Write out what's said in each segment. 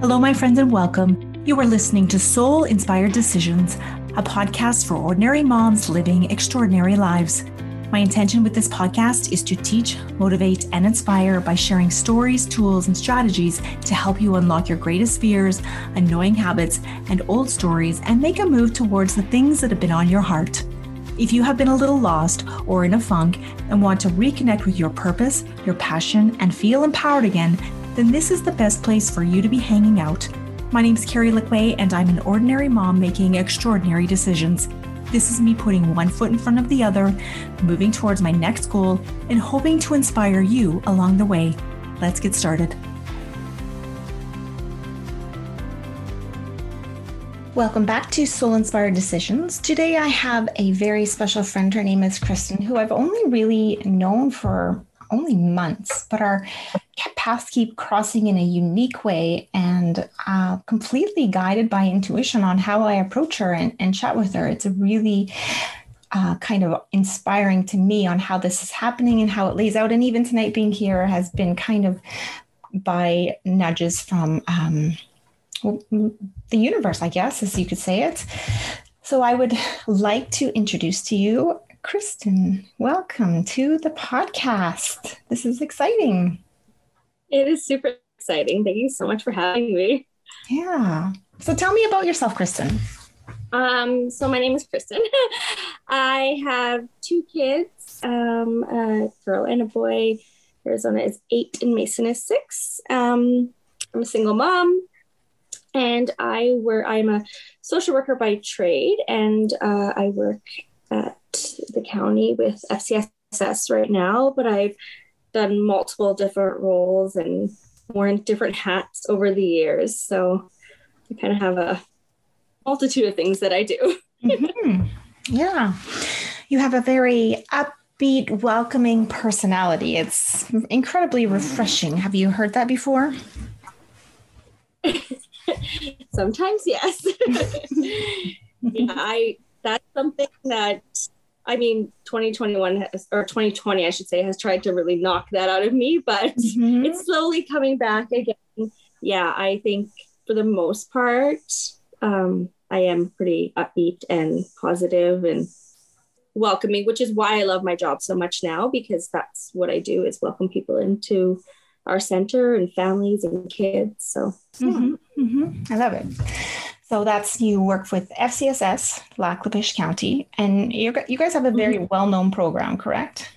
Hello, my friends, and welcome. You are listening to Soul Inspired Decisions, a podcast for ordinary moms living extraordinary lives. My intention with this podcast is to teach, motivate, and inspire by sharing stories, tools, and strategies to help you unlock your greatest fears, annoying habits, and old stories and make a move towards the things that have been on your heart. If you have been a little lost or in a funk and want to reconnect with your purpose, your passion, and feel empowered again, then this is the best place for you to be hanging out. My name is Carrie Lickway, and I'm an ordinary mom making extraordinary decisions. This is me putting one foot in front of the other, moving towards my next goal, and hoping to inspire you along the way. Let's get started. Welcome back to Soul Inspired Decisions. Today I have a very special friend. Her name is Kristen, who I've only really known for only months, but our paths keep crossing in a unique way and uh, completely guided by intuition on how I approach her and, and chat with her. It's a really uh, kind of inspiring to me on how this is happening and how it lays out. And even tonight being here has been kind of by nudges from um, the universe, I guess, as you could say it. So I would like to introduce to you Kristen, welcome to the podcast. This is exciting. It is super exciting. Thank you so much for having me. Yeah. So tell me about yourself, Kristen. Um, so my name is Kristen. I have two kids, um, a girl and a boy. Arizona is eight and Mason is six. Um, I'm a single mom and I work, I'm a social worker by trade and uh, I work at the county with FCSS right now, but I've done multiple different roles and worn different hats over the years. So I kind of have a multitude of things that I do. mm-hmm. Yeah. You have a very upbeat, welcoming personality. It's incredibly refreshing. Have you heard that before? Sometimes, yes. yeah, I that's something that I mean, 2021 has, or 2020, I should say, has tried to really knock that out of me, but mm-hmm. it's slowly coming back again. Yeah, I think for the most part, um, I am pretty upbeat and positive and welcoming, which is why I love my job so much now because that's what I do is welcome people into our center and families and kids. So, yeah. mm-hmm. Mm-hmm. I love it. So that's you work with FCSS, Lac-La-Biche County, and you you guys have a very mm-hmm. well-known program, correct?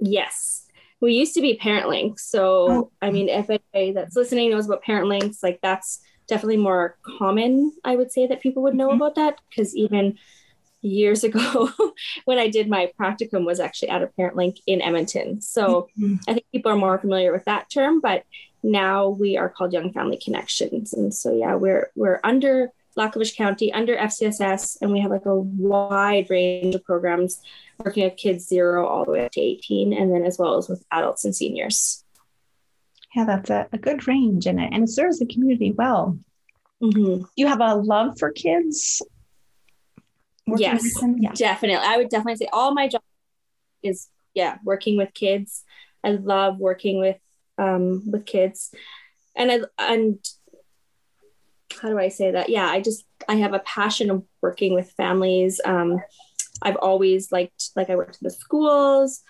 Yes. We used to be Parent Links. So, oh. I mean, if anybody that's listening knows about Parent Links, like that's definitely more common, I would say, that people would know mm-hmm. about that. Because even years ago, when I did my practicum, was actually at a Parent Link in Edmonton. So, mm-hmm. I think people are more familiar with that term. But now we are called Young Family Connections. And so yeah, we're we're under Lac-La-Biche County, under FCSS, and we have like a wide range of programs working with kids zero all the way up to 18, and then as well as with adults and seniors. Yeah, that's a, a good range and it, and it serves the community well. Mm-hmm. You have a love for kids? Yes, yeah. definitely. I would definitely say all my job is, yeah, working with kids. I love working with um, with kids, and I and how do I say that? Yeah, I just I have a passion of working with families. Um, I've always liked like I worked in the schools.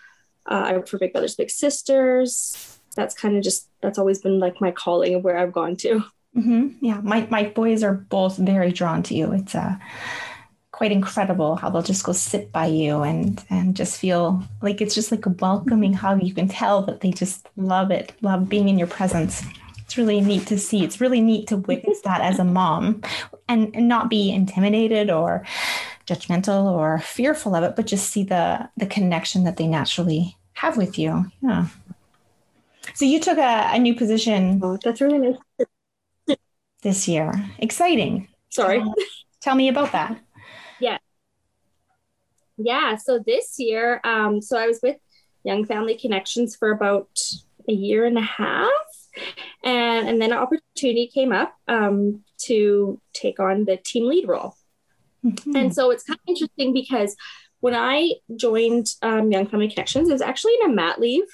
Uh, I worked for Big Brothers Big Sisters. That's kind of just that's always been like my calling of where I've gone to. Mm-hmm. Yeah, my my boys are both very drawn to you. It's a uh, quite incredible how they'll just go sit by you and and just feel like it's just like a welcoming hug. You can tell that they just love it, love being in your presence. It's really neat to see. It's really neat to witness that as a mom and, and not be intimidated or judgmental or fearful of it, but just see the the connection that they naturally have with you. Yeah. So you took a, a new position. Oh, that's really nice. This year. Exciting. Sorry. Tell me about that. Yeah. So this year, um, so I was with Young Family Connections for about a year and a half. And, and then an opportunity came up um, to take on the team lead role. Mm-hmm. And so it's kind of interesting because when I joined um, Young Family Connections, it was actually in a mat leave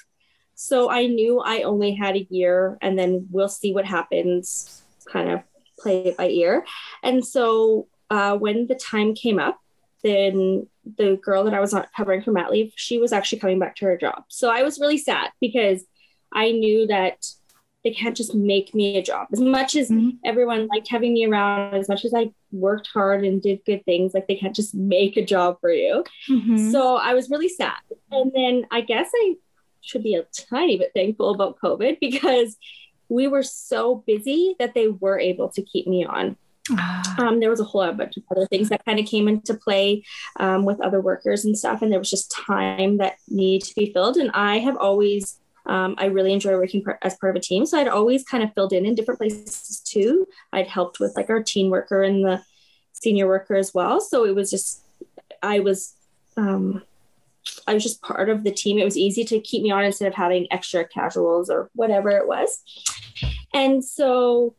So I knew I only had a year and then we'll see what happens, kind of play it by ear. And so uh, when the time came up, then the girl that I was not covering for mat leave, she was actually coming back to her job. So I was really sad because I knew that they can't just make me a job. As much as mm-hmm. everyone liked having me around, as much as I worked hard and did good things, like they can't just make a job for you. Mm-hmm. So I was really sad. And then I guess I should be a tiny bit thankful about COVID because we were so busy that they were able to keep me on. Ah. Um, there was a whole bunch of other things that kind of came into play um, with other workers and stuff, and there was just time that needed to be filled. And I have always um, I really enjoy working as part of a team. So I'd always kind of filled in in different places too. I'd helped with like our teen worker and the senior worker as well. So it was just, I was, um, I was just part of the team. It was easy to keep me on instead of having extra casuals or whatever it was. And so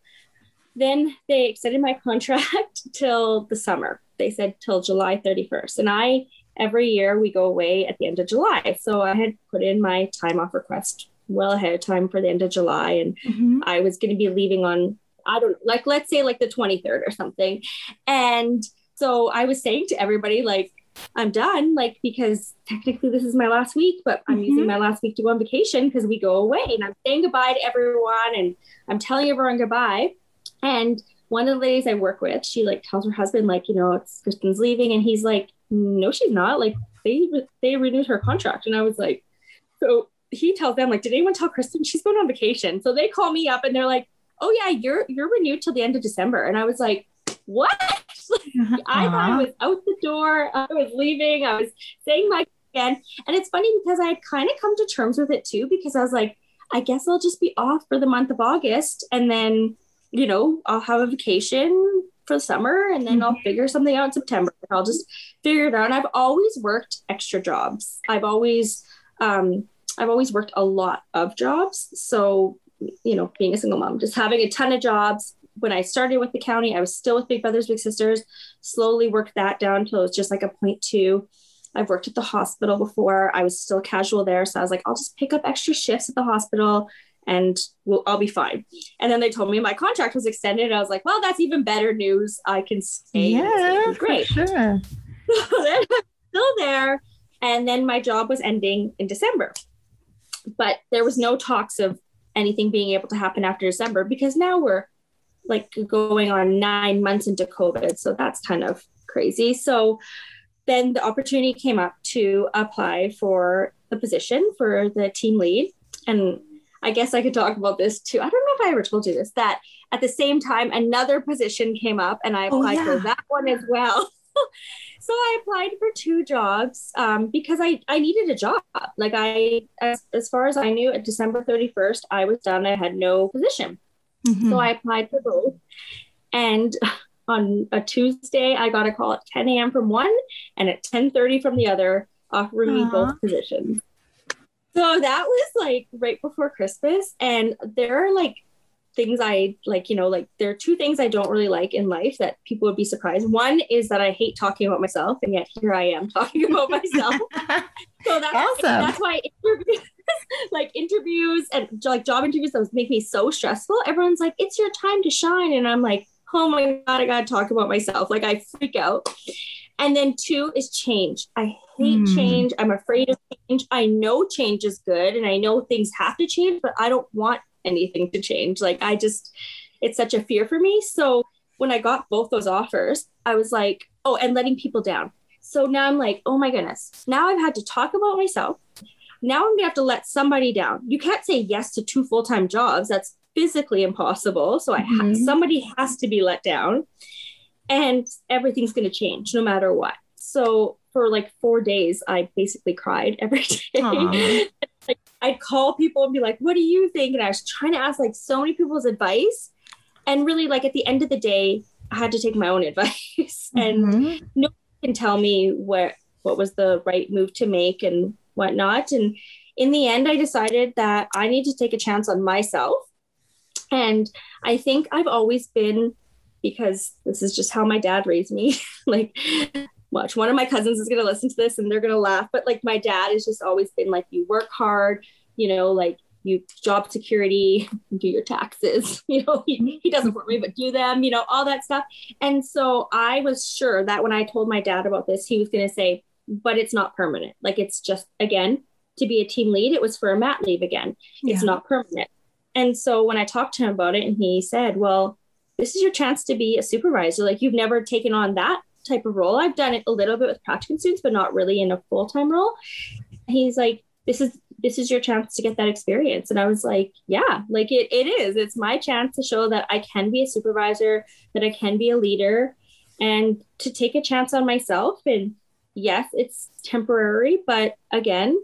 then they extended my contract till the summer. They said till July 31st. And I every year we go away at the end of July. So I had put in my time off request well ahead of time for the end of July. And mm-hmm. I was going to be leaving on, I don't know, like, let's say like the 23rd or something. And so I was saying to everybody, like, I'm done, like, because technically this is my last week, but I'm mm-hmm. using my last week to go on vacation because we go away and I'm saying goodbye to everyone and I'm telling everyone goodbye. And one of the ladies I work with, she like tells her husband, like, you know, it's Kristen's leaving. And he's like, no, she's not. Like they they renewed her contract, and I was like, so he tells them like, did anyone tell Kristen she's going on vacation? So they call me up and they're like, oh yeah, you're you're renewed till the end of December, and I was like, what? I thought I uh-huh. was out the door. I was leaving. I was saying my again, and it's funny because I had kind of come to terms with it too because I was like, I guess I'll just be off for the month of August, and then you know I'll have a vacation for the summer and then mm-hmm. I'll figure something out in September. I'll just figure it out. And I've always worked extra jobs. I've always um, I've always worked a lot of jobs. So, you know, being a single mom, just having a ton of jobs. When I started with the county, I was still with Big Brothers Big Sisters, slowly worked that down until it was just like a point two. I've worked at the hospital before. I was still casual there. So I was like, I'll just pick up extra shifts at the hospital and we'll, I'll be fine. And then they told me my contract was extended. I was like, well, that's even better news. I can stay. Yeah, great. sure. so then I'm still there. And then my job was ending in December. But there was no talks of anything being able to happen after December because now we're like going on nine months into COVID. So that's kind of crazy. So then the opportunity came up to apply for the position for the team lead. And I guess I could talk about this too. I don't know if I ever told you this that at the same time another position came up and I oh, applied oh, yeah. for that one as well. so I applied for two jobs um, because I, I needed a job. Like I, as, as far as I knew, at December 31st, I was done. I had no position. Mm-hmm. So I applied for both. And on a Tuesday, I got a call at 10 a.m. from one and at 10:30 from the other, offering me both positions. So that was like right before Christmas. And there are like things I like, you know, like there are two things I don't really like in life that people would be surprised. One is that I hate talking about myself, and yet here I am talking about myself. so that's awesome. that's why interviews, like interviews and like job interviews those make me so stressful. Everyone's like, it's your time to shine. And I'm like, oh my God, I gotta talk about myself. Like I freak out. And then two is change. I hate mm. change. I'm afraid of change. I know change is good and I know things have to change, but I don't want anything to change. Like I just, it's such a fear for me. So when I got both those offers, I was like, oh, and letting people down. So now I'm like, oh my goodness. Now I've had to talk about myself. Now I'm gonna have to let somebody down. You can't say yes to two full time jobs. That's physically impossible. So I mm-hmm. ha- somebody has to be let down and everything's going to change no matter what. So for like four days, I basically cried every day. like, I'd call people and be like, "What do you think?" And I was trying to ask like so many people's advice, and really like at the end of the day, I had to take my own advice, and mm-hmm. no one can tell me what what was the right move to make and whatnot. And in the end, I decided that I need to take a chance on myself. And I think I've always been because this is just how my dad raised me. like, watch one of my cousins is going to listen to this and they're going to laugh. But like, my dad has just always been like, you work hard, you know, like you job security, do your taxes, you know, he, mm-hmm. he doesn't for me, but do them, you know, all that stuff. And so I was sure that when I told my dad about this, he was going to say, but it's not permanent. Like it's just, again, to be a team lead, it was for a mat leave again. It's yeah. not permanent. And so when I talked to him about it, and he said, well, this is your chance to be a supervisor. Like you've never taken on that type of role. I've done it a little bit with practicum students, but not really in a full time role. He's like, this is this is your chance to get that experience. And I was like, yeah, like it, it is. It's my chance to show that I can be a supervisor, that I can be a leader, and to take a chance on myself. And yes, it's temporary, but again,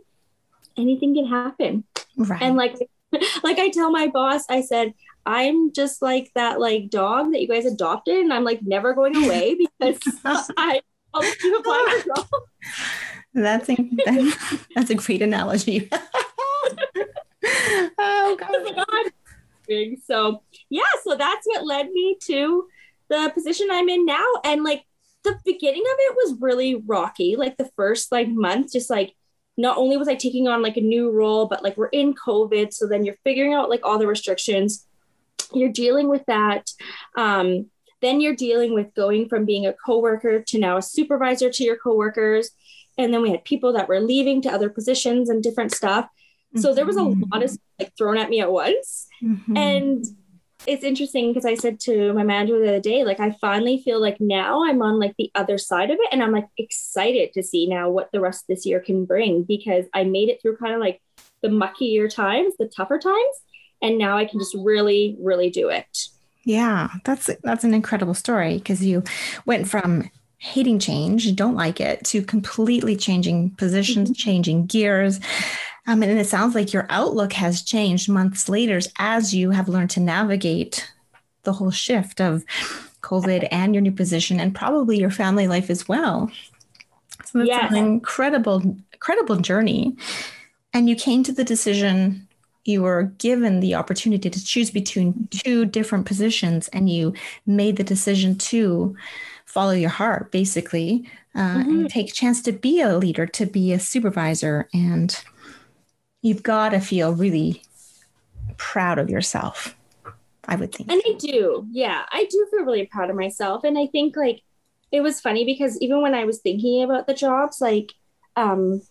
anything can happen. Right. And like like I tell my boss, I said, I'm just like that like dog that you guys adopted, and I'm like never going away because I I'll keep applying for. That's a, that's a great analogy. oh God. So yeah, so that's what led me to the position I'm in now. And like the beginning of it was really rocky. Like the first like month, just like not only was I taking on like a new role, but like we're in COVID. So then you're figuring out like all the restrictions. You're dealing with that. Um, then you're dealing with going from being a coworker to now a supervisor to your coworkers and then we had people that were leaving to other positions and different stuff so there was a mm-hmm. lot of like thrown at me at once mm-hmm. and it's interesting because i said to my manager the other day like i finally feel like now i'm on like the other side of it and i'm like excited to see now what the rest of this year can bring because i made it through kind of like the muckier times the tougher times and now i can just really really do it yeah that's that's an incredible story because you went from hating change, don't like it, to completely changing positions, mm-hmm. changing gears. Um, and it sounds like your outlook has changed months later as you have learned to navigate the whole shift of COVID and your new position and probably your family life as well. So that's yeah. an incredible, incredible journey. And you came to the decision, you were given the opportunity to choose between two different positions, and you made the decision to follow your heart basically uh, mm-hmm. and take a chance to be a leader to be a supervisor and you've got to feel really proud of yourself i would think. And i do. Yeah i do feel really proud of myself. And i think like it was funny because even when i was thinking about the jobs like um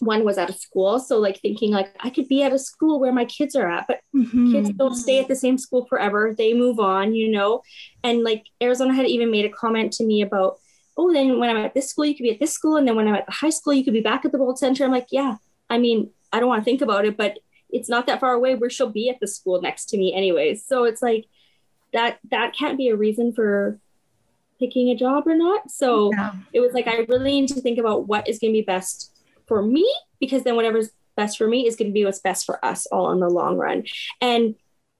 one was at a school. So like thinking like i could be at a school where my kids are at but mm-hmm. kids don't stay at the same school forever. They move on you know? And like arizona had even made a comment to me about oh then when i'm at this school you could be at this school. And then when i'm at the high school you could be back at the bold center. I'm like yeah i mean i don't want to think about it but it's not that far away where she'll be at the school next to me anyways so it's like that that can't be a reason for picking a job or not so yeah. it was like i really need to think about what is going to be best for me because then whatever's best for me is going to be what's best for us all in the long run. And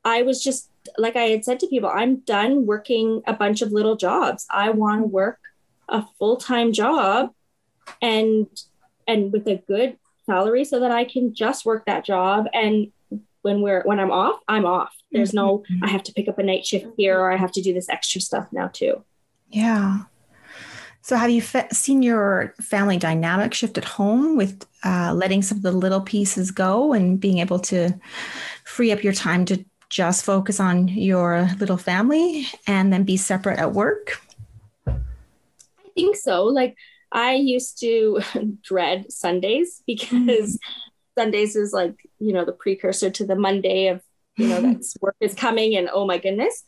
I was just like I had said to people, I'm done working a bunch of little jobs. I want to work a full-time job and and with a good salary so that I can just work that job and when we're when I'm off, I'm off. There's no I have to pick up a night shift here or I have to do this extra stuff now too. Yeah. So, have you fe- seen your family dynamic shift at home with uh, letting some of the little pieces go and being able to free up your time to just focus on your little family and then be separate at work? I think so. Like, I used to dread Sundays because mm-hmm. Sundays is like, you know, the precursor to the Monday of, you know, that's work is coming and oh my goodness.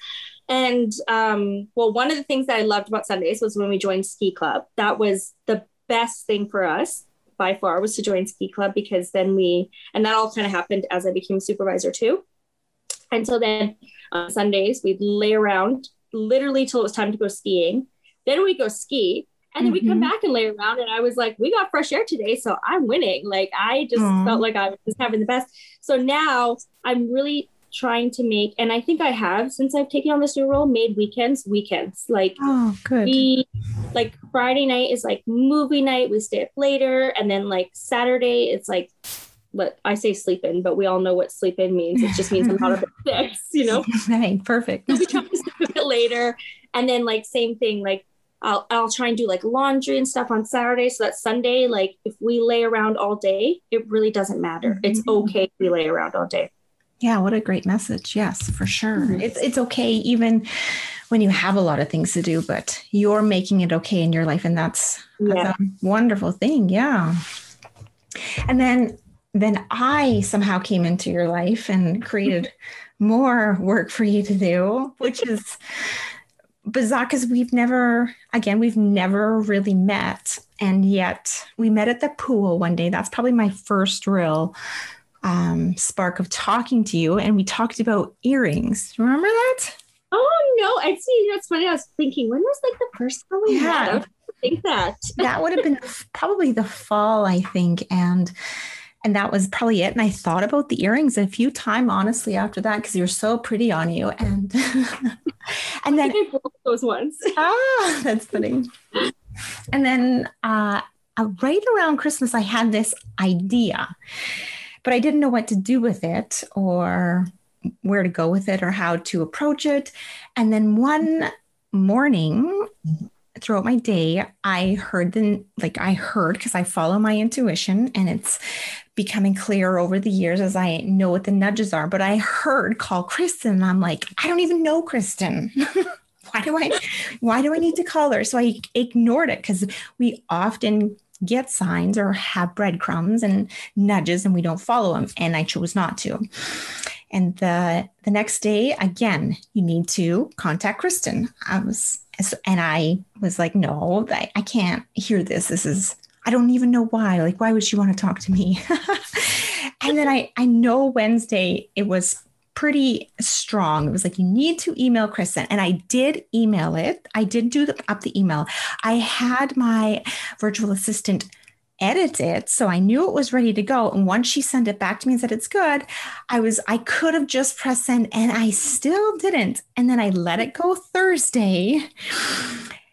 And um, well, one of the things that I loved about Sundays was when we joined Ski Club. That was the best thing for us by far was to join Ski Club because then we, and that all kind of happened as I became supervisor too. And so then on Sundays, we'd lay around literally till it was time to go skiing. Then we'd go ski and then mm-hmm. we come mm-hmm. back and lay around. And I was like, we got fresh air today. So I'm winning. Like I just Aww. felt like I was having the best. So now I'm really trying to make, and I think I have since I've taken on this new role, made weekends weekends. Like, oh, good. We, like Friday night is like movie night. We stay up later, and then like Saturday, it's like what I say sleep in, but we all know what sleep in means. It just means I'm not a bit six, you know? Right, perfect. So we try to sleep a bit later. And then like same thing, like I'll, I'll try and do like laundry and stuff on Saturday. So that Sunday, like if we lay around all day, it really doesn't matter. Mm-hmm. It's okay if we lay around all day. Yeah, what a great message. Yes, for sure. Mm-hmm. It's it's okay even when you have a lot of things to do, but you're making it okay in your life and that's, yeah. that's a wonderful thing. Yeah. And then then I somehow came into your life and created more work for you to do, which is bizarre because we've never, again, we've never really met. And yet we met at the pool one day. That's probably my first real um, spark of talking to you. And we talked about earrings. Remember that? Oh, no. I see. That's funny. I was thinking, when was like the first time we yeah. met? I think that. that would have been probably the fall, I think. And and that was probably it. And I thought about the earrings a few times, honestly, after that, because you're so pretty on you. And and then I broke those ones. ah, that's funny. And then uh, right around Christmas, I had this idea, but I didn't know what to do with it or where to go with it or how to approach it. And then one morning, throughout my day, I heard the like I heard because I follow my intuition and it's becoming clearer over the years as I know what the nudges are. But I heard call Kristen, and I'm like, I don't even know Kristen. why do I why do I need to call her? So I ignored it because we often get signs or have breadcrumbs and nudges and we don't follow them. And I chose not to. And the the next day, again, you need to contact Kristen. I was and I was like, no, I, I can't hear this. This is I don't even know why. Like, why would she want to talk to me? and then I, I know Wednesday it was pretty strong. It was like, you need to email Kristen. And I did email it. I did do the, up the email. I had my virtual assistant edit it so i knew it was ready to go and once she sent it back to me and said it's good i was i could have just pressed send and i still didn't and then i let it go thursday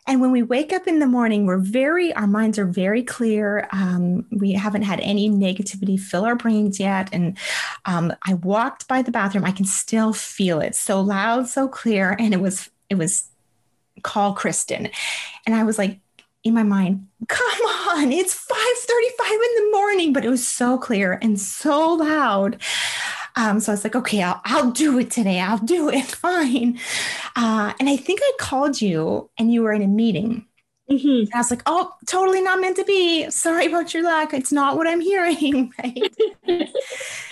and when we wake up in the morning, we're very, our minds are very clear. Um, we haven't had any negativity fill our brains yet. And um, I walked by the bathroom, I can still feel it so loud, so clear. And it was, it was call Kristen. And I was like, in my mind, come on, it's 5:35 in the morning, but it was so clear and so loud. Um, so I was like, okay, I'll, I'll do it today. I'll do it. Fine. Uh, and I think I called you and you were in a meeting. Mm-hmm. I was like, oh, totally not meant to be. Sorry about your luck. It's not what I'm hearing. Right.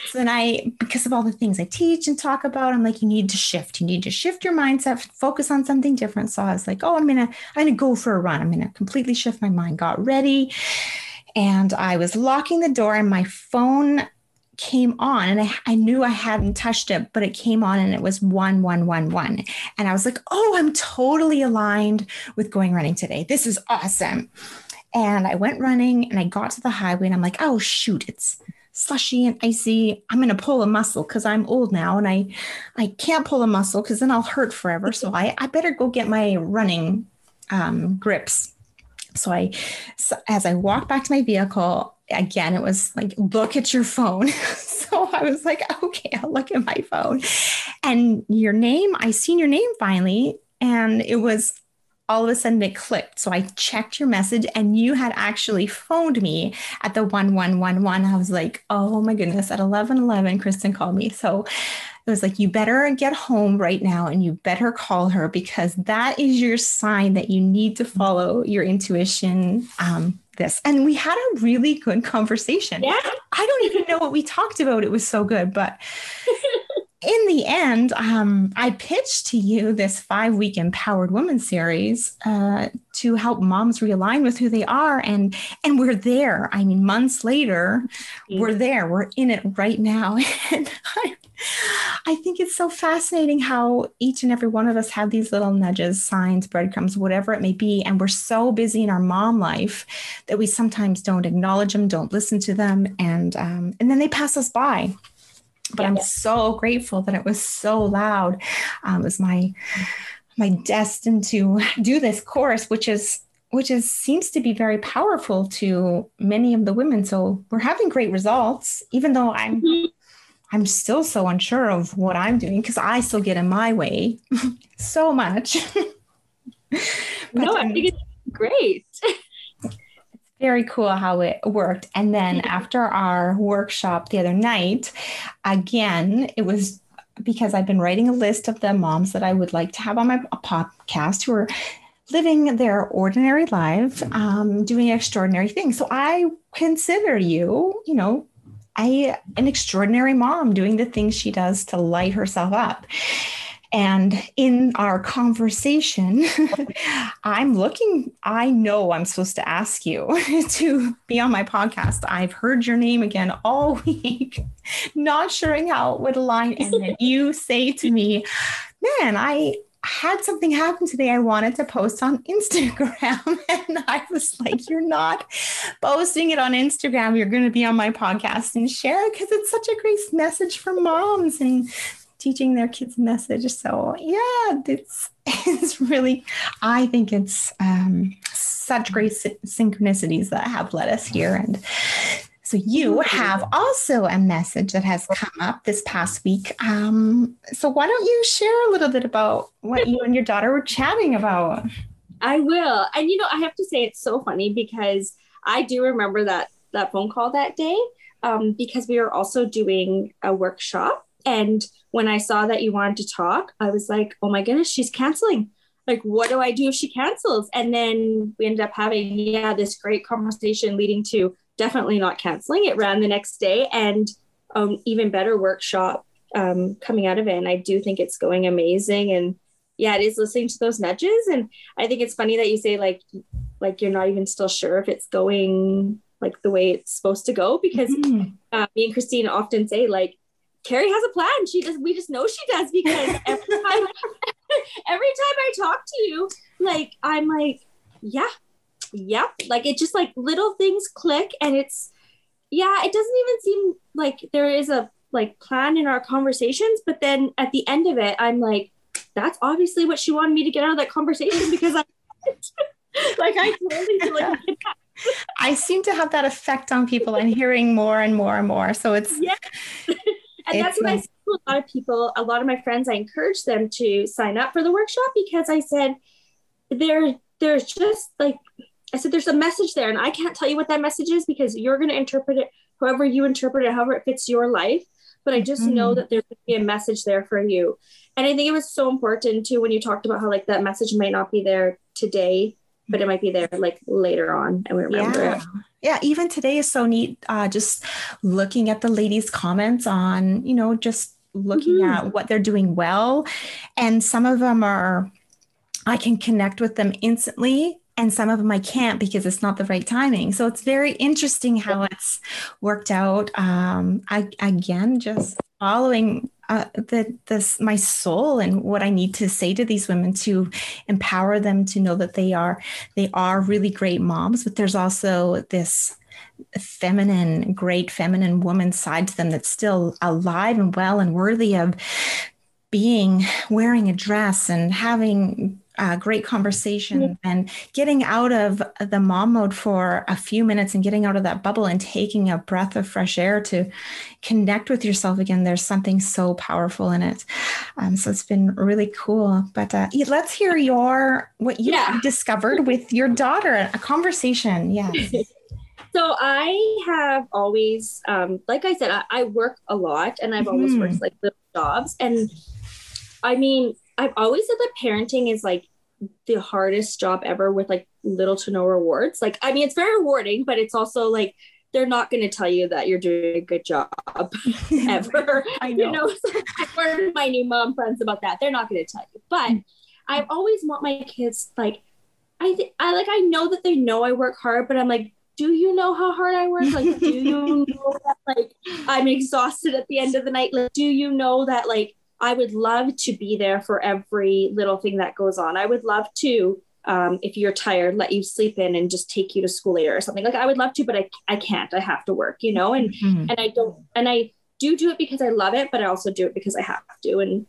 so then I, because of all the things I teach and talk about, I'm like, you need to shift. You need to shift your mindset, focus on something different. So I was like, oh, I'm gonna, I'm gonna go for a run. I'm gonna completely shift my mind. Got ready. And I was locking the door and my phone came on and I, I knew I hadn't touched it, but it came on and it was one, one, one, one. And I was like, oh, I'm totally aligned with going running today. This is awesome. And I went running and I got to the highway and I'm like, oh, shoot, it's slushy and icy. I'm going to pull a muscle because I'm old now and I, I can't pull a muscle because then I'll hurt forever. So I, I better go get my running um, grips. So I, so as I walked back to my vehicle, again, it was like, look at your phone. so I was like, okay, I'll look at my phone. And your name, I seen your name finally. And it was all of a sudden it clicked. So I checked your message and you had actually phoned me at the 1111. I was like, oh my goodness, at 1111, Kristen called me. So it was like, you better get home right now and you better call her because that is your sign that you need to follow your intuition um, this. And we had a really good conversation. Yeah. I don't even know what we talked about. It was so good. But in the end, um, I pitched to you this five week empowered woman series uh, to help moms realign with who they are. And, and we're there. I mean, months later, mm-hmm. we're there. We're in it right now. and I I think it's so fascinating how each and every one of us have these little nudges, signs, breadcrumbs, whatever it may be. And we're so busy in our mom life that we sometimes don't acknowledge them, don't listen to them, and um, and then they pass us by. But yeah. I'm so grateful that it was so loud. Um, it was my my destined to do this course, which is which is seems to be very powerful to many of the women. So we're having great results, even though I'm mm-hmm. I'm still so unsure of what I'm doing because I still get in my way so much. but, no, I think it's great. it's very cool how it worked. And then after our workshop the other night, again, it was because I've been writing a list of the moms that I would like to have on my podcast who are living their ordinary life, um, doing extraordinary things. So I consider you, you know, a, an extraordinary mom doing the things she does to light herself up. And in our conversation, I'm looking, I know I'm supposed to ask you to be on my podcast. I've heard your name again all week, not sure how it would align. And then you say to me, Man, I had something happen today I wanted to post on Instagram. And I was like, You're not posting it on Instagram. You're going to be on my podcast and share it because it's such a great message for moms and teaching their kids message. So yeah, it's it's really I think it's um, such great synchronicities that have led us here. And so you have also a message that has come up this past week. Um, so why don't you share a little bit about what you and your daughter were chatting about? I will. And you know, I have to say it's so funny because I do remember that that phone call that day um, because we were also doing a workshop and when I saw that you wanted to talk, I was like, oh my goodness, she's canceling. Like, what do I do if she cancels? And then we ended up having, yeah, this great conversation leading to definitely not canceling. It ran the next day and um, even better workshop um, coming out of it. And I do think it's going amazing. And yeah, it is listening to those nudges. And I think it's funny that you say like, like you're not even still sure if it's going like the way it's supposed to go because mm-hmm. uh, me and Christine often say like Carrie has a plan. She does. We just know she does because every time, every time I talk to you, like I'm like, yeah, yep. Like it just like little things click, and it's yeah. It doesn't even seem like there is a like plan in our conversations, but then at the end of it, I'm like, that's obviously what she wanted me to get out of that conversation because I like I totally feel like. I seem to have that effect on people and hearing more and more and more. So it's yeah. And that's what I see to a lot of people, a lot of my friends, I encourage them to sign up for the workshop because I said, there, there's just like, I said, there's a message there. And I can't tell you what that message is because you're going to interpret it however you interpret it, however it fits your life. But I just mm-hmm. know that there's going to be a message there for you. And I think it was so important too when you talked about how like that message might not be there today, but it might be there like later on and we remember yeah. it yeah even today is so neat uh, just looking at the ladies comments on you know just looking mm-hmm. at what they're doing well and some of them are i can connect with them instantly and some of them i can't because it's not the right timing. So it's very interesting how it's worked out. Um, I, again just following uh, the this my soul and what I need to say to these women to empower them to know that they are they are really great moms, but there's also this feminine, great feminine woman side to them that's still alive and well and worthy of being wearing a dress and having uh, great conversation yeah. and getting out of the mom mode for a few minutes and getting out of that bubble and taking a breath of fresh air to connect with yourself again. There's something so powerful in it. Um, so it's been really cool. But uh, let's hear your what you yeah. discovered with your daughter. A conversation, yeah. So I have always, um, like I said, I, I, work a lot, and I've mm-hmm. always worked like little jobs. And I mean, I've always said that parenting is like the hardest job ever with like little to no rewards. Like, I mean, it's very rewarding, but it's also like they're not going to tell you that you're doing a good job ever. I know. You know, so I my new mom friends about that. They're not going to tell you. But mm. I always want my kids like I think I like I know that they know I work hard, but I'm like, do you know how hard I work? Like, do you know that like I'm exhausted at the end of the night? Like, do you know that like I would love to be there for every little thing that goes on. I would love to, um, if you're tired, let you sleep in and just take you to school later or something. Like I would love to, but I, I can't. I have to work, you know, and mm-hmm. and I don't and I do do it because I love it, but I also do it because I have to. And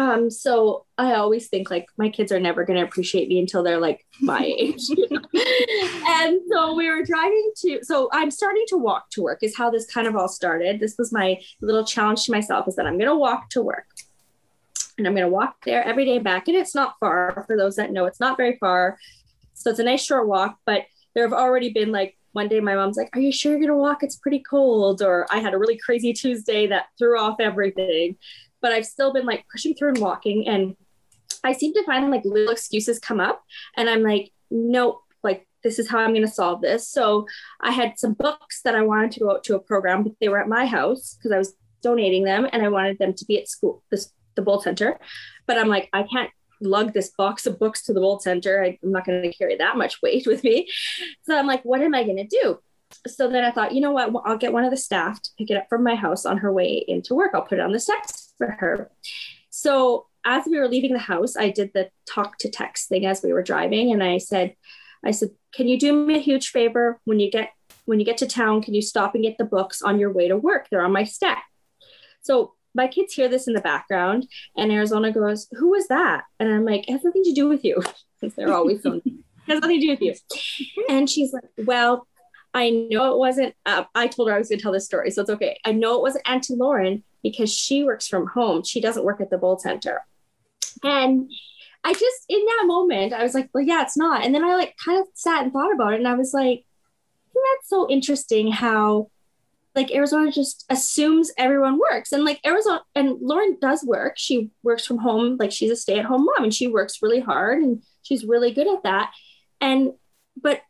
um, so I always think like my kids are never going to appreciate me until they're like my age. And so we were driving to, so I'm starting to walk to work is how this kind of all started. This was my little challenge to myself is that I'm going to walk to work and I'm going to walk there every day back. And it's not far for those that know it's not very far. So it's a nice short walk, but there have already been like one day my mom's like, Are you sure you're gonna walk? It's pretty cold. Or I had a really crazy Tuesday that threw off everything. But I've still been like pushing through and walking. And I seem to find like little excuses come up. And I'm like, Nope, like this is how I'm gonna solve this. So I had some books that I wanted to go out to a program, but they were at my house because I was donating them and I wanted them to be at school, this the Bold Center. But I'm like, I can't lug this box of books to the Bold Center. I, I'm not going to carry that much weight with me. So I'm like, what am I going to do? So then I thought, you know what? I'll get one of the staff to pick it up from my house on her way into work. I'll put it on the steps for her. So as we were leaving the house, I did the talk to text thing as we were driving, and I said, I said, can you do me a huge favor when you get when you get to town? Can you stop and get the books on your way to work? They're on my step. So my kids hear this in the background, and Arizona goes, Who was that? And I'm like, It has nothing to do with you. Because they're always has nothing to do with you. And she's like, Well, I know it wasn't, uh, I told her I was going to tell this story, so it's okay. I know it wasn't Auntie Lauren because she works from home. She doesn't work at the Bold Center. And I just, in that moment, I was like, Well, yeah, it's not. And then I like kind of sat and thought about it, and I was like, hmm, that's so interesting how like Arizona just assumes everyone works. And like Arizona and Lauren does work. She works from home, like she's a stay-at-home mom and she works really hard and she's really good at that. And but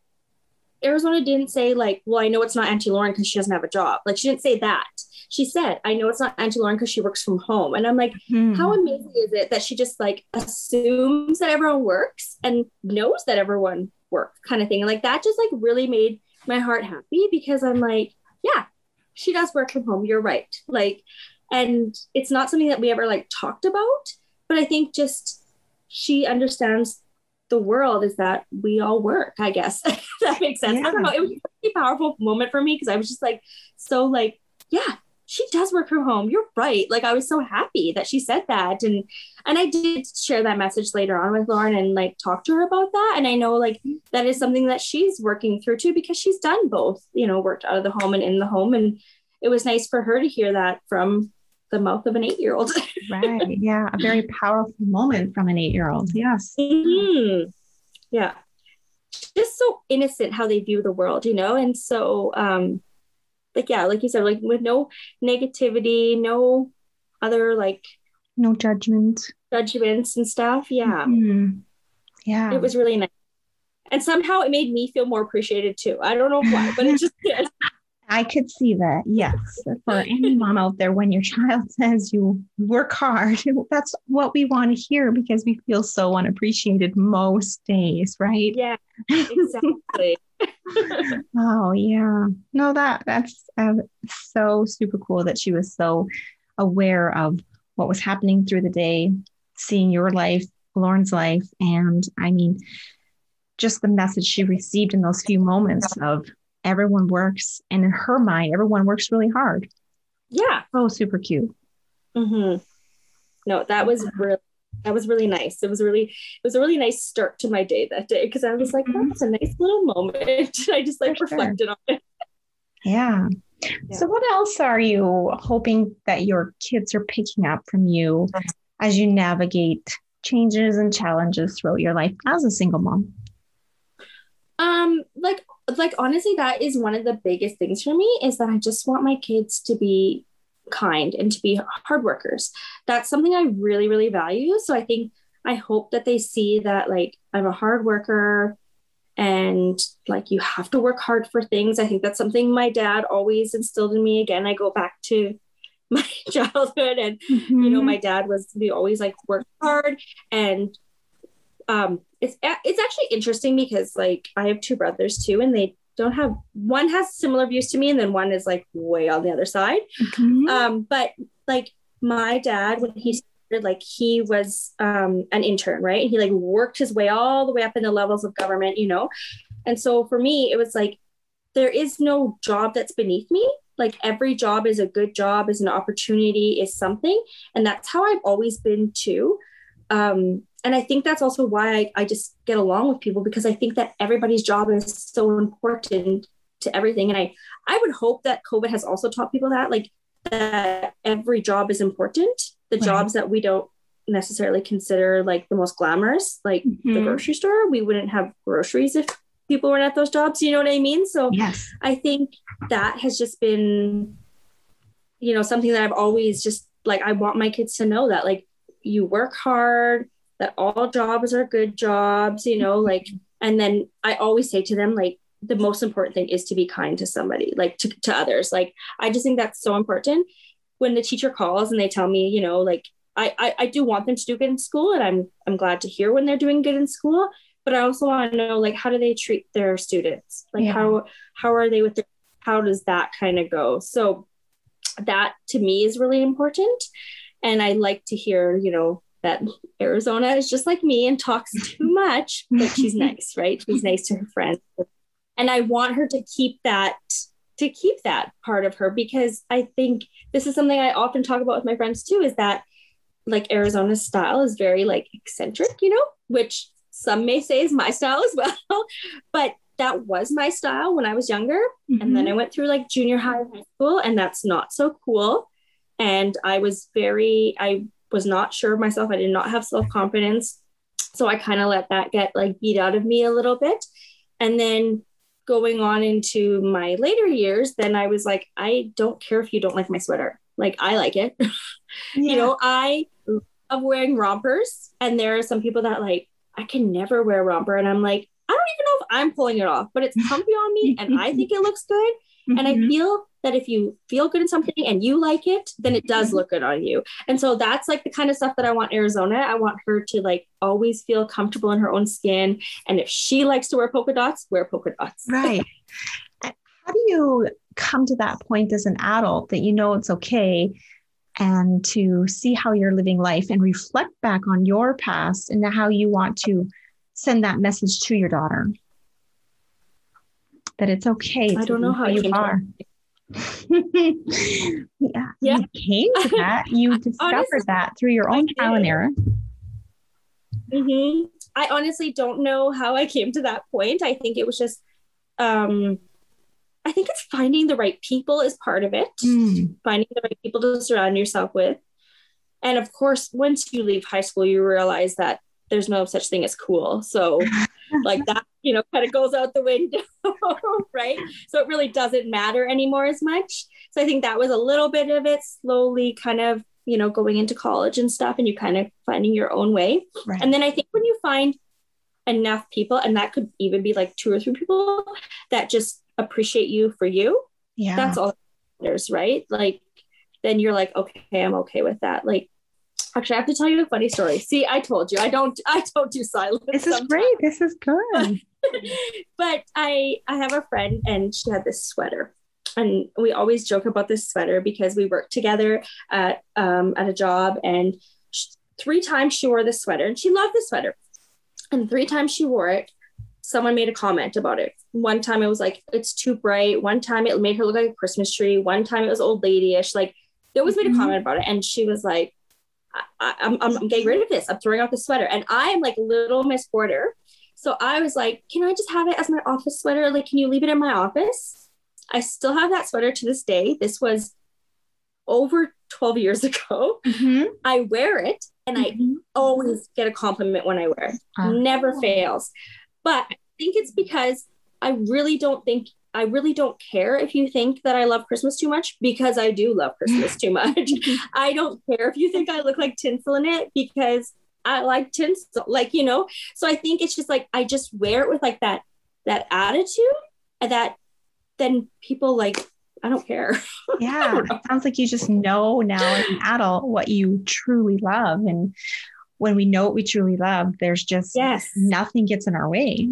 Arizona didn't say like, well, I know it's not Auntie Lauren because she doesn't have a job. Like she didn't say that. She said, I know it's not Auntie Lauren because she works from home. And I'm like, hmm. how amazing is it that she just like assumes that everyone works and knows that everyone works kind of thing. And like that just like really made my heart happy because I'm like, yeah, she does work from home. You're right. Like, and it's not something that we ever like talked about, but I think just she understands the world is that we all work, I guess. that makes sense. Yeah. I don't know. It was a pretty powerful moment for me because I was just like, so like, yeah, she does work from home. You're right. Like I was so happy that she said that. And and I did share that message later on with Lauren and like talk to her about that. And I know like that is something that she's working through too, because she's done both, you know, worked out of the home and in the home. And it was nice for her to hear that from the mouth of an eight year old. right. Yeah. A very powerful moment from an eight year old. Yes. Mm-hmm. Yeah. Just so innocent how they view the world, you know? And so, um, like yeah like you said like with no negativity no other like no judgments judgments and stuff yeah mm-hmm. yeah it was really nice and somehow it made me feel more appreciated too i don't know why but it just did I could see that. Yes. For any mom out there, when your child says you work hard, that's what we want to hear because we feel so unappreciated most days, right? Yeah, exactly. Oh yeah. No that that's uh, so super cool that she was so aware of what was happening through the day seeing your life lauren's life and i mean just the message she received in those few moments of everyone works and in her mind everyone works really hard. Yeah. Oh super cute. Mm-hmm. no that was really that was really nice. It was really, it was a really nice start to my day that day because I was like, mm-hmm. that's a nice little moment. I just like For reflected sure. on it. Yeah. yeah. So, what else are you hoping that your kids are picking up from you as you navigate changes and challenges throughout your life as a single mom? Um, like, like honestly, that is one of the biggest things for me is that I just want my kids to be kind and to be hard workers. That's something I really, really value. So I think I hope that they see that like I'm a hard worker and like you have to work hard for things. I think that's something my dad always instilled in me. Again, I go back to my childhood and mm-hmm. you know my dad was we always like work hard and um it's it's actually interesting because like I have two brothers too and they don't have one has similar views to me and then one is like way on the other side. Mm-hmm. um but like my dad when he started like he was um an intern right? And he like worked his way all the way up in the levels of government you know? And so for me it was like there is no job that's beneath me. Like every job is a good job is an opportunity is something. And that's how i've always been too. Um and I think that's also why I, I just get along with people because I think that everybody's job is so important to everything. And I, I would hope that COVID has also taught people that, like, that every job is important. The right. jobs that we don't necessarily consider like the most glamorous, like mm-hmm. the grocery store. We wouldn't have groceries if people weren't at those jobs. You know what I mean? So yes. I think that has just been, you know, something that I've always just like, I want my kids to know that like you work hard, that all jobs are good jobs, you know, like, and then I always say to them, like, the most important thing is to be kind to somebody, like to, to others. Like, I just think that's so important. When the teacher calls and they tell me, you know, like, I, I, I do want them to do good in school and I'm I'm glad to hear when they're doing good in school but I also want to know like how do they treat their students? Like yeah. how how are they with their how does that kind of go? So that to me is really important. And I like to hear, you know, that Arizona is just like me and talks too much, but she's nice, right? She's nice to her friends. And I want her to keep that to keep that part of her because I think this is something I often talk about with my friends too is that like Arizona's style is very like eccentric, you know, which some may say is my style as well, but that was my style when I was younger. Mm-hmm. And then I went through like junior high high school, and that's not so cool. And I was very, I was not sure of myself. I did not have self confidence. So I kind of let that get like beat out of me a little bit. And then going on into my later years, then I was like, I don't care if you don't like my sweater. Like, I like it. Yeah. you know, I love wearing rompers. And there are some people that like, I can never wear a romper. And I'm like, I don't even know if I'm pulling it off, but it's comfy on me and I think it looks good. Mm-hmm. And I mm-hmm. feel that if you feel good in something and you like it, then it does mm-hmm. look good on you. And so that's like the kind of stuff that I want Arizona. I want her to like always feel comfortable in her own skin. And if she likes to wear polka dots, wear polka dots. Right. How do you come to that point as an adult that you know it's okay and to see how you're living life and reflect back on your past and how you want to send that message to your daughter that it's okay. I don't know how you are. yeah, yeah, you came to that. You discovered honestly, that through your own trial and error. Mm-hmm. I honestly don't know how I came to that point. I think it was just um, I think it's finding the right people is part of it, mm. finding the right people to surround yourself with. And of course, once you leave high school, you realize that there's no such thing as cool. So, like that, you know, kind of goes out the window, right? So it really doesn't matter anymore as much. So I think that was a little bit of it, slowly kind of, you know, going into college and stuff, and you kind of finding your own way. Right. And then I think when you find enough people, and that could even be like two or three people that just appreciate you for you, yeah, that's all that matters, right? Like, then you're like, okay, I'm okay with that. Like, actually, I have to tell you a funny story. See, I told you, I don't, I don't do silence. This is sometimes. great. This is good. but I, I have a friend, and she had this sweater, and we always joke about this sweater because we worked together at um, at a job, and she, three times she wore this sweater, and she loved the sweater, and three times she wore it, someone made a comment about it. One time it was like, it's too bright. One time it made her look like a Christmas tree. One time it was old ladyish. Like they always mm-hmm. made a mm-hmm. comment about it. And she was like, I, am I'm, I'm getting rid of this. I'm throwing out the sweater. And I am like little Miss Porter. So I was like, can I just have it as my office sweater? Like, can you leave it in my office? I still have that sweater to this day. This was over 12 years ago. Mm-hmm. I wear it and mm-hmm. I always get a compliment when I wear it. Uh-huh. Never fails. But I think it's because I really don't think I really don't care if you think that I love Christmas too much because I do love Christmas too much. I don't care if you think I look like tinsel in it because I like tinsel, like you know. So I think it's just like I just wear it with like that that attitude that then people like I don't care. Yeah, don't it sounds like you just know now as an adult what you truly love and when we know what we truly love, there's just yes. nothing gets in our way.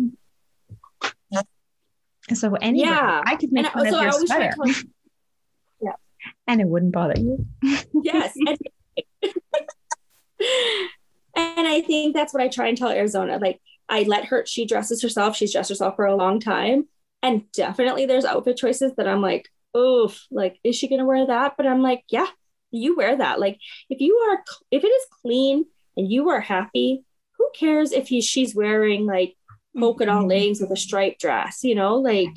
So anyway, yeah. I could make and fun so of your sweater. yeah. And it wouldn't bother you. yes. And, and I think that's what I try and tell Arizona. Like I let her, she dresses herself. She's dressed herself for a long time. And definitely there's outfit choices that I'm like, oof, like, is she going to wear that? But I'm like, yeah, you wear that. Like if you are, if it is clean and you are happy, who cares if he, she's wearing like polka dot mm-hmm. leggings with a striped dress, you know, like,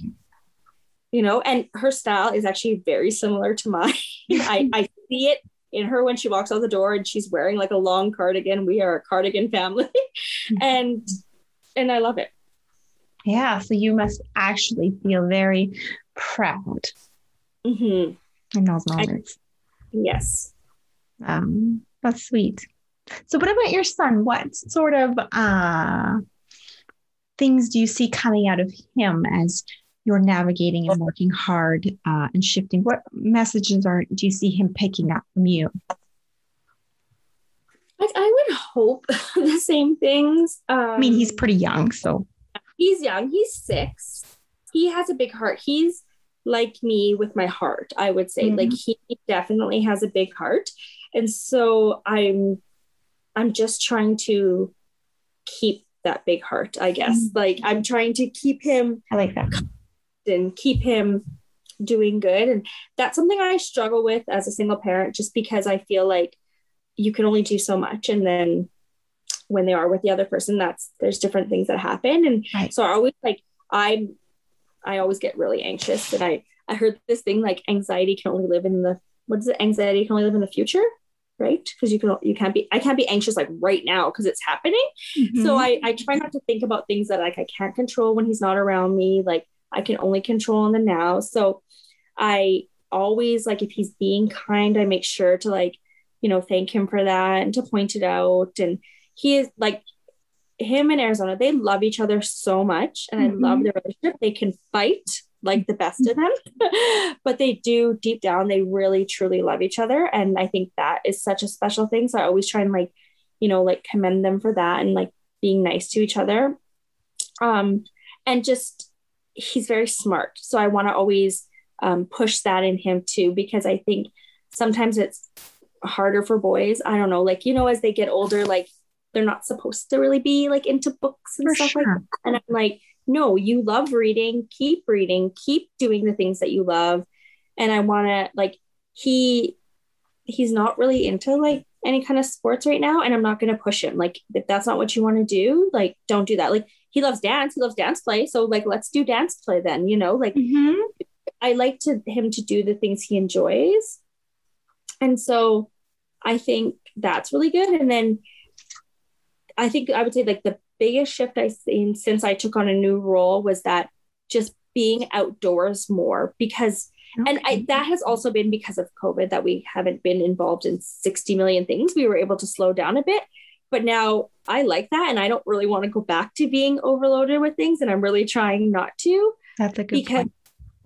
you know, and her style is actually very similar to mine. I, I see it in her when she walks out the door and she's wearing like a long cardigan. We are a cardigan family. and and I love it. Yeah. So you must actually feel very proud mm-hmm. in those moments. I, yes. Um, that's sweet. So what about your son? What sort of uh things do you see coming out of him as you're navigating and working hard uh, and shifting? What messages are do you see him picking up from you? I, I would hope the same things. Um, I mean, he's pretty young, so he's young. He's six. He has a big heart. He's like me with my heart. I would say, mm-hmm. like he definitely has a big heart, and so I'm, I'm just trying to keep that big heart. I guess, mm-hmm. like I'm trying to keep him. I like that and keep him doing good. And that's something I struggle with as a single parent, just because I feel like you can only do so much. And then when they are with the other person, that's there's different things that happen. And right. so I always like I'm I always get really anxious. And I I heard this thing like anxiety can only live in the what is it? Anxiety can only live in the future right because you can you can't be i can't be anxious like right now because it's happening mm-hmm. so I, I try not to think about things that like i can't control when he's not around me like I can only control in the now. So I always like if he's being kind, I make sure to like, you know, thank him for that and to point it out. And he is like him and Arizona, they love each other so much. And mm-hmm. I love their relationship. They can fight like the best of them, but they do deep down, they really truly love each other. And I think that is such a special thing. So I always try and like, you know, like commend them for that and like being nice to each other. Um, and just he's very smart. So I want to always um, push that in him too, because I think sometimes it's harder for boys. I don't know, like, you know, as they get older, like they're not supposed to really be like into books and for stuff sure. like that. And I'm like, no, you love reading, keep reading, keep doing the things that you love. And I want to like, he, he's not really into like any kind of sports right now. And I'm not going to push him. Like, if that's not what you want to do, like, don't do that. Like, he loves dance. He loves dance play. So like, let's do dance play then, you know, like mm-hmm. I like to him to do the things he enjoys. And so I think that's really good. And then I think I would say like the biggest shift I've seen since I took on a new role was that just being outdoors more because okay. and I, that has also been because of covid that we haven't been involved in 60 million things we were able to slow down a bit but now I like that. And I don't really want to go back to being overloaded with things. And I'm really trying not to. That's a good because, point.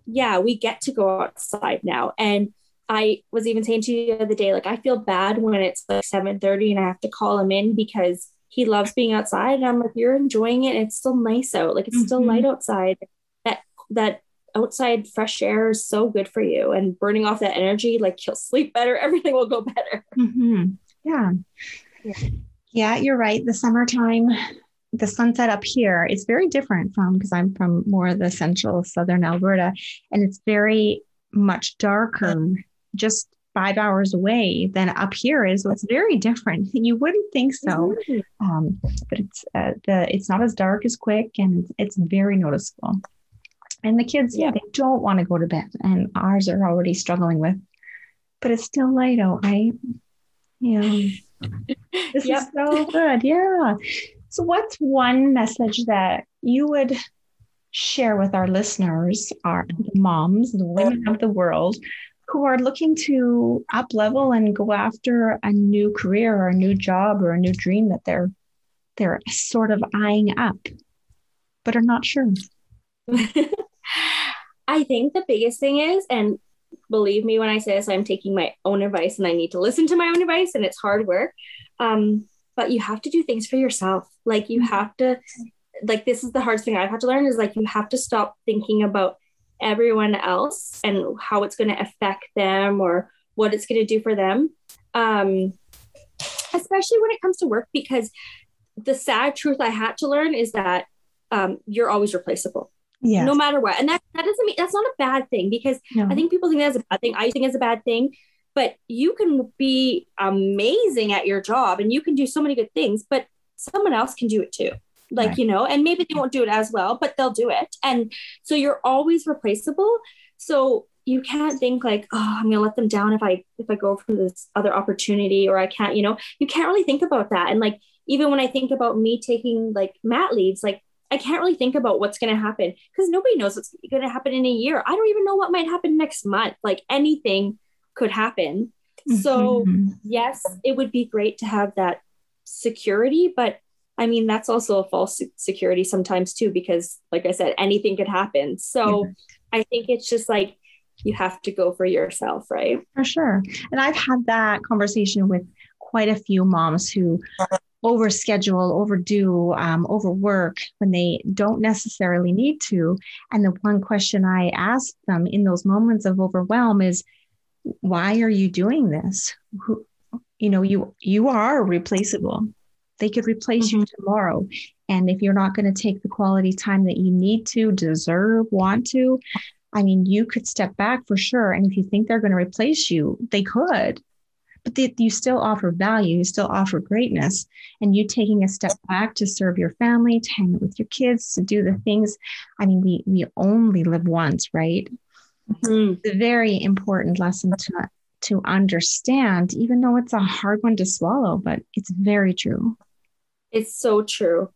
yeah, we get to go outside now. And I was even saying to you the other day, like, I feel bad when it's like 7 30 and I have to call him in because he loves being outside. And I'm like, you're enjoying it. It's still nice out. Like, it's mm-hmm. still light outside. That, that, outside fresh air is so good for you and burning off that energy like you'll sleep better everything will go better mm-hmm. yeah. yeah yeah, you're right. The summertime, the sunset up here is very different from because I'm from more of the central southern Alberta, and it's very much darker, just five hours away than up here is. What's very different. You wouldn't think so, um, but it's uh, the it's not as dark as quick, and it's, it's very noticeable. And the kids, yeah, they don't want to go to bed, and ours are already struggling with. But it's still light out, right? Yeah. This yep. is so good. Yeah. So, what's one message that you would share with our listeners, our moms, the women of the world who are looking to up level and go after a new career or a new job or a new dream that they're they're sort of eyeing up, but are not sure? I think the biggest thing is, and believe me when I say this, I'm taking my own advice and I need to listen to my own advice and it's hard work. Um, but you have to do things for yourself. Like you have to, like, this is the hardest thing I've had to learn is like you have to stop thinking about everyone else and how it's going to affect them or what it's going to do for them. Um, especially when it comes to work, because the sad truth I had to learn is that um, you're always replaceable yeah. No matter what. And that that doesn't mean that's not a bad thing because no. i think people think that's a bad thing. I think it's a bad thing. But you can be amazing at your job and you can do so many good things but someone else can do it too. Like right. you know and maybe they won't do it as well but they'll do it. And so you're always replaceable. So you can't think like, oh, I'm gonna let them down if I if I go for this other opportunity or I can't, you know, you can't really think about that. And like even when I think about me taking like mat leaves, like I can't really think about what's going to happen because nobody knows what's going to happen in a year. I don't even know what might happen next month. Like anything could happen. Mm-hmm. So, yes, it would be great to have that security, but I mean, that's also a false security sometimes too, because like I said, anything could happen. So, I think it's just like you have to go for yourself, right? For sure. And I've had that conversation with quite a few moms who overschedule, overdo, um, overwork when they don't necessarily need to. And the one question I ask them in those moments of overwhelm is, why are you doing this? Who, you know, you you are replaceable. They could replace mm-hmm. you tomorrow. And if you're not going to take the quality time that you need to, deserve, want to, I mean, you could step back for sure. And if you think they're going to replace you, they could but they, you still offer value, you still offer greatness. And you taking a step back to serve your family, to hang out with your kids, to do the things. I mean, we we only live once, right? Mm-hmm. It's a very important lesson to to understand, even though it's a hard one to swallow, but it's very true. It's so true.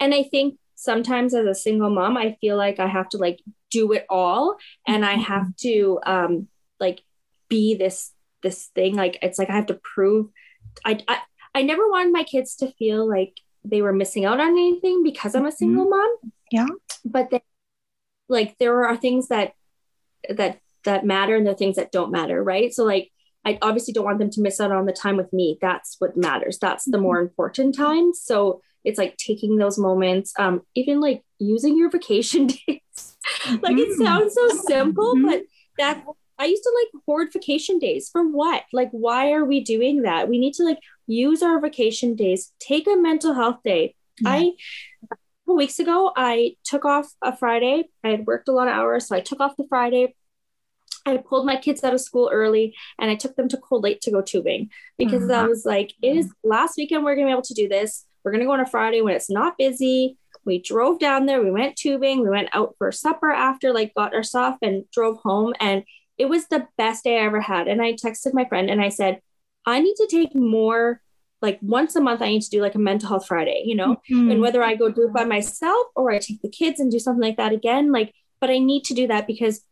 And I think sometimes as a single mom, I feel like I have to like do it all and I have mm-hmm. to um like be this this thing like it's like i have to prove I, I i never wanted my kids to feel like they were missing out on anything because i'm a single mm-hmm. mom. Yeah. But then like there are things that that that matter and there are things that don't matter right? So like i obviously don't want them to miss out on the time with me. That's what matters. That's the more mm-hmm. important time. So it's like taking those moments um even like using your vacation days. Like it mm-hmm. sounds so simple but that I used to like hoard vacation days for what? Like, why are we doing that? We need to like use our vacation days, take a mental health day. Yeah. I, a couple weeks ago, I took off a Friday. I had worked a lot of hours, so I took off the Friday. I pulled my kids out of school early and I took them to Cold Lake to go tubing because mm-hmm. I was like, it is last weekend, we're going to be able to do this. We're going to go on a Friday when it's not busy. We drove down there, we went tubing, we went out for supper after, like got our stuff and drove home. And it was the best day I ever had. And I texted my friend and I said, I need to take more, like once a month, I need to do like a mental health Friday, you know, mm-hmm. and whether I go do it by myself or I take the kids and do something like that again, like, but I need to do that because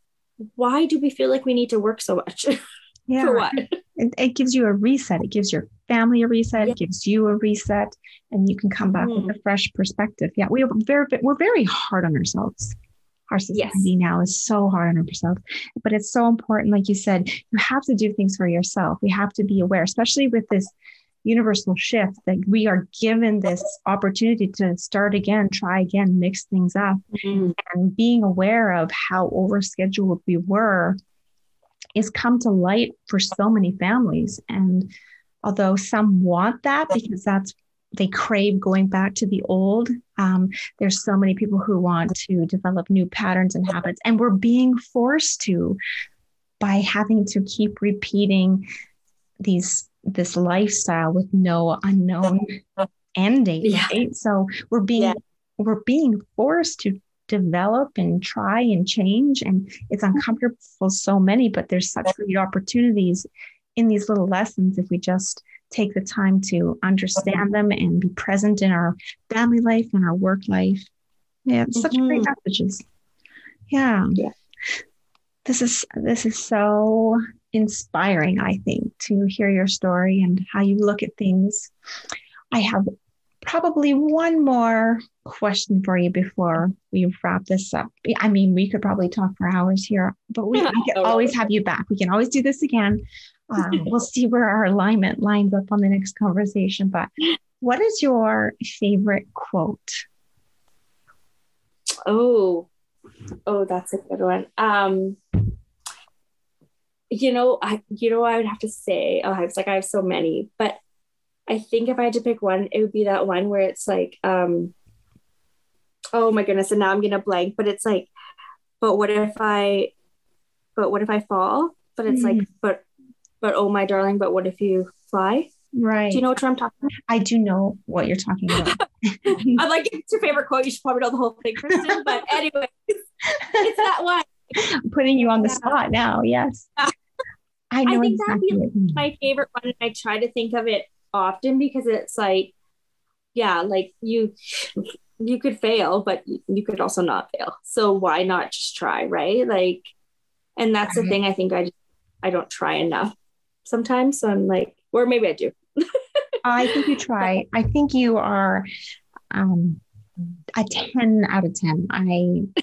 why do we feel like we need to work so much? Yeah. For what? It, it, gives you a reset. It gives your family a reset. Yeah. It gives you a reset, and you can come back mm. with mm-hmm. a fresh perspective. Yeah, we are very we're very hard on ourselves our society yes. now is so hard on ourselves. But it's so important, like you said, you have to do things for yourself. We have to be aware, especially with this universal shift that we are given this opportunity to start again, try again, mix things up. Mm-hmm. And being aware of how overscheduled we were is come to light for so many families. And although some want that because that's they crave going back to the old. Um, there's so many people who want to develop new patterns and habits, and we're being forced to by having to keep repeating these this lifestyle with no unknown end date. Yeah. Right? So we're being yeah. we're being forced to develop and try and change, and it's uncomfortable for so many. But there's such great opportunities in these little lessons if we just take the time to understand them and be present in our family life and our work life. Yeah, mm-hmm. such great mm-hmm. messages. Yeah. yeah. This is this is so inspiring, I think, to hear your story and how you look at things. I have probably one more question for you before we wrap this up. I mean, we could probably talk for hours here, but we, we can always have you back. We can always do this again. Um, we'll see where our alignment lines up on the next conversation. But what is your favorite quote? Oh, oh, that's a good one. Um, you know, I you know I would have to say, oh, I was like I have so many, but I think if I had to pick one, it would be that one where it's like, um, oh my goodness, and now I'm gonna blank, but it's like, but what if I, but what if I fall? But it's mm. like, but but oh my darling, but what if you fly? Right. Do you know what I'm talking about? I do know what you're talking about. I'm like, it's your favorite quote. You should probably know the whole thing, Kristen. But anyway, it's that one. putting you on the spot now. Yes. I know I think exactly that'd be my favorite one. And I try to think of it often because it's like, yeah, like you you could fail, but you could also not fail. So why not just try, right? Like, and that's the thing. I think I just I don't try enough sometimes. So I'm like, or maybe I do. I think you try. I think you are um, a 10 out of 10. I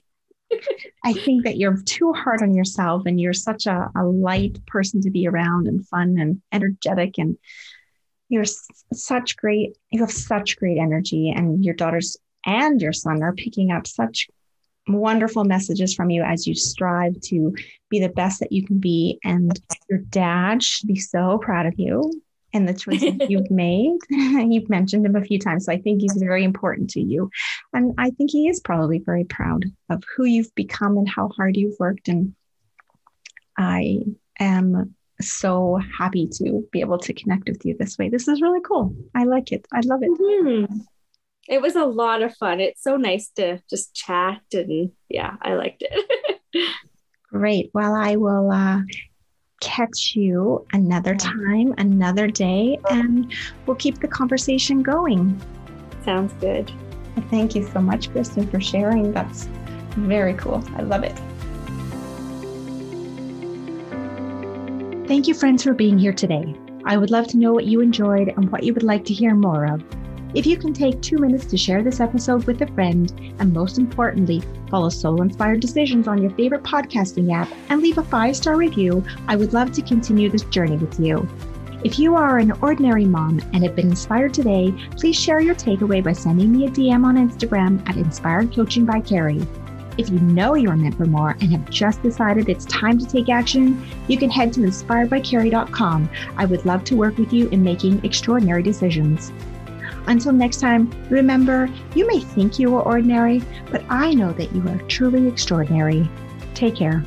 I think that you're too hard on yourself and you're such a, a light person to be around and fun and energetic and you're such great you have such great energy and your daughters and your son are picking up such wonderful messages from you as you strive to be the best that you can be and your dad should be so proud of you and the choices you've made. you've mentioned him a few times. So I think he's very important to you. And I think he is probably very proud of who you've become and how hard you've worked. And I am so happy to be able to connect with you this way. This is really cool. I like it. I love it. Mm-hmm. It was a lot of fun. It's so nice to just chat and yeah, I liked it. Great. Well, I will uh, catch you another time, another day, and we'll keep the conversation going. Sounds good. Thank you so much, Kristen, for sharing. That's very cool. I love it. Thank you, friends, for being here today. I would love to know what you enjoyed and what you would like to hear more of. If you can take two minutes to share this episode with a friend, and most importantly, follow Soul Inspired Decisions on your favorite podcasting app and leave a five star review, I would love to continue this journey with you. If you are an ordinary mom and have been inspired today, please share your takeaway by sending me a DM on Instagram at Inspired Coaching by Carrie. If you know you are meant for more and have just decided it's time to take action, you can head to inspiredbycarrie.com. I would love to work with you in making extraordinary decisions. Until next time, remember, you may think you are ordinary, but I know that you are truly extraordinary. Take care.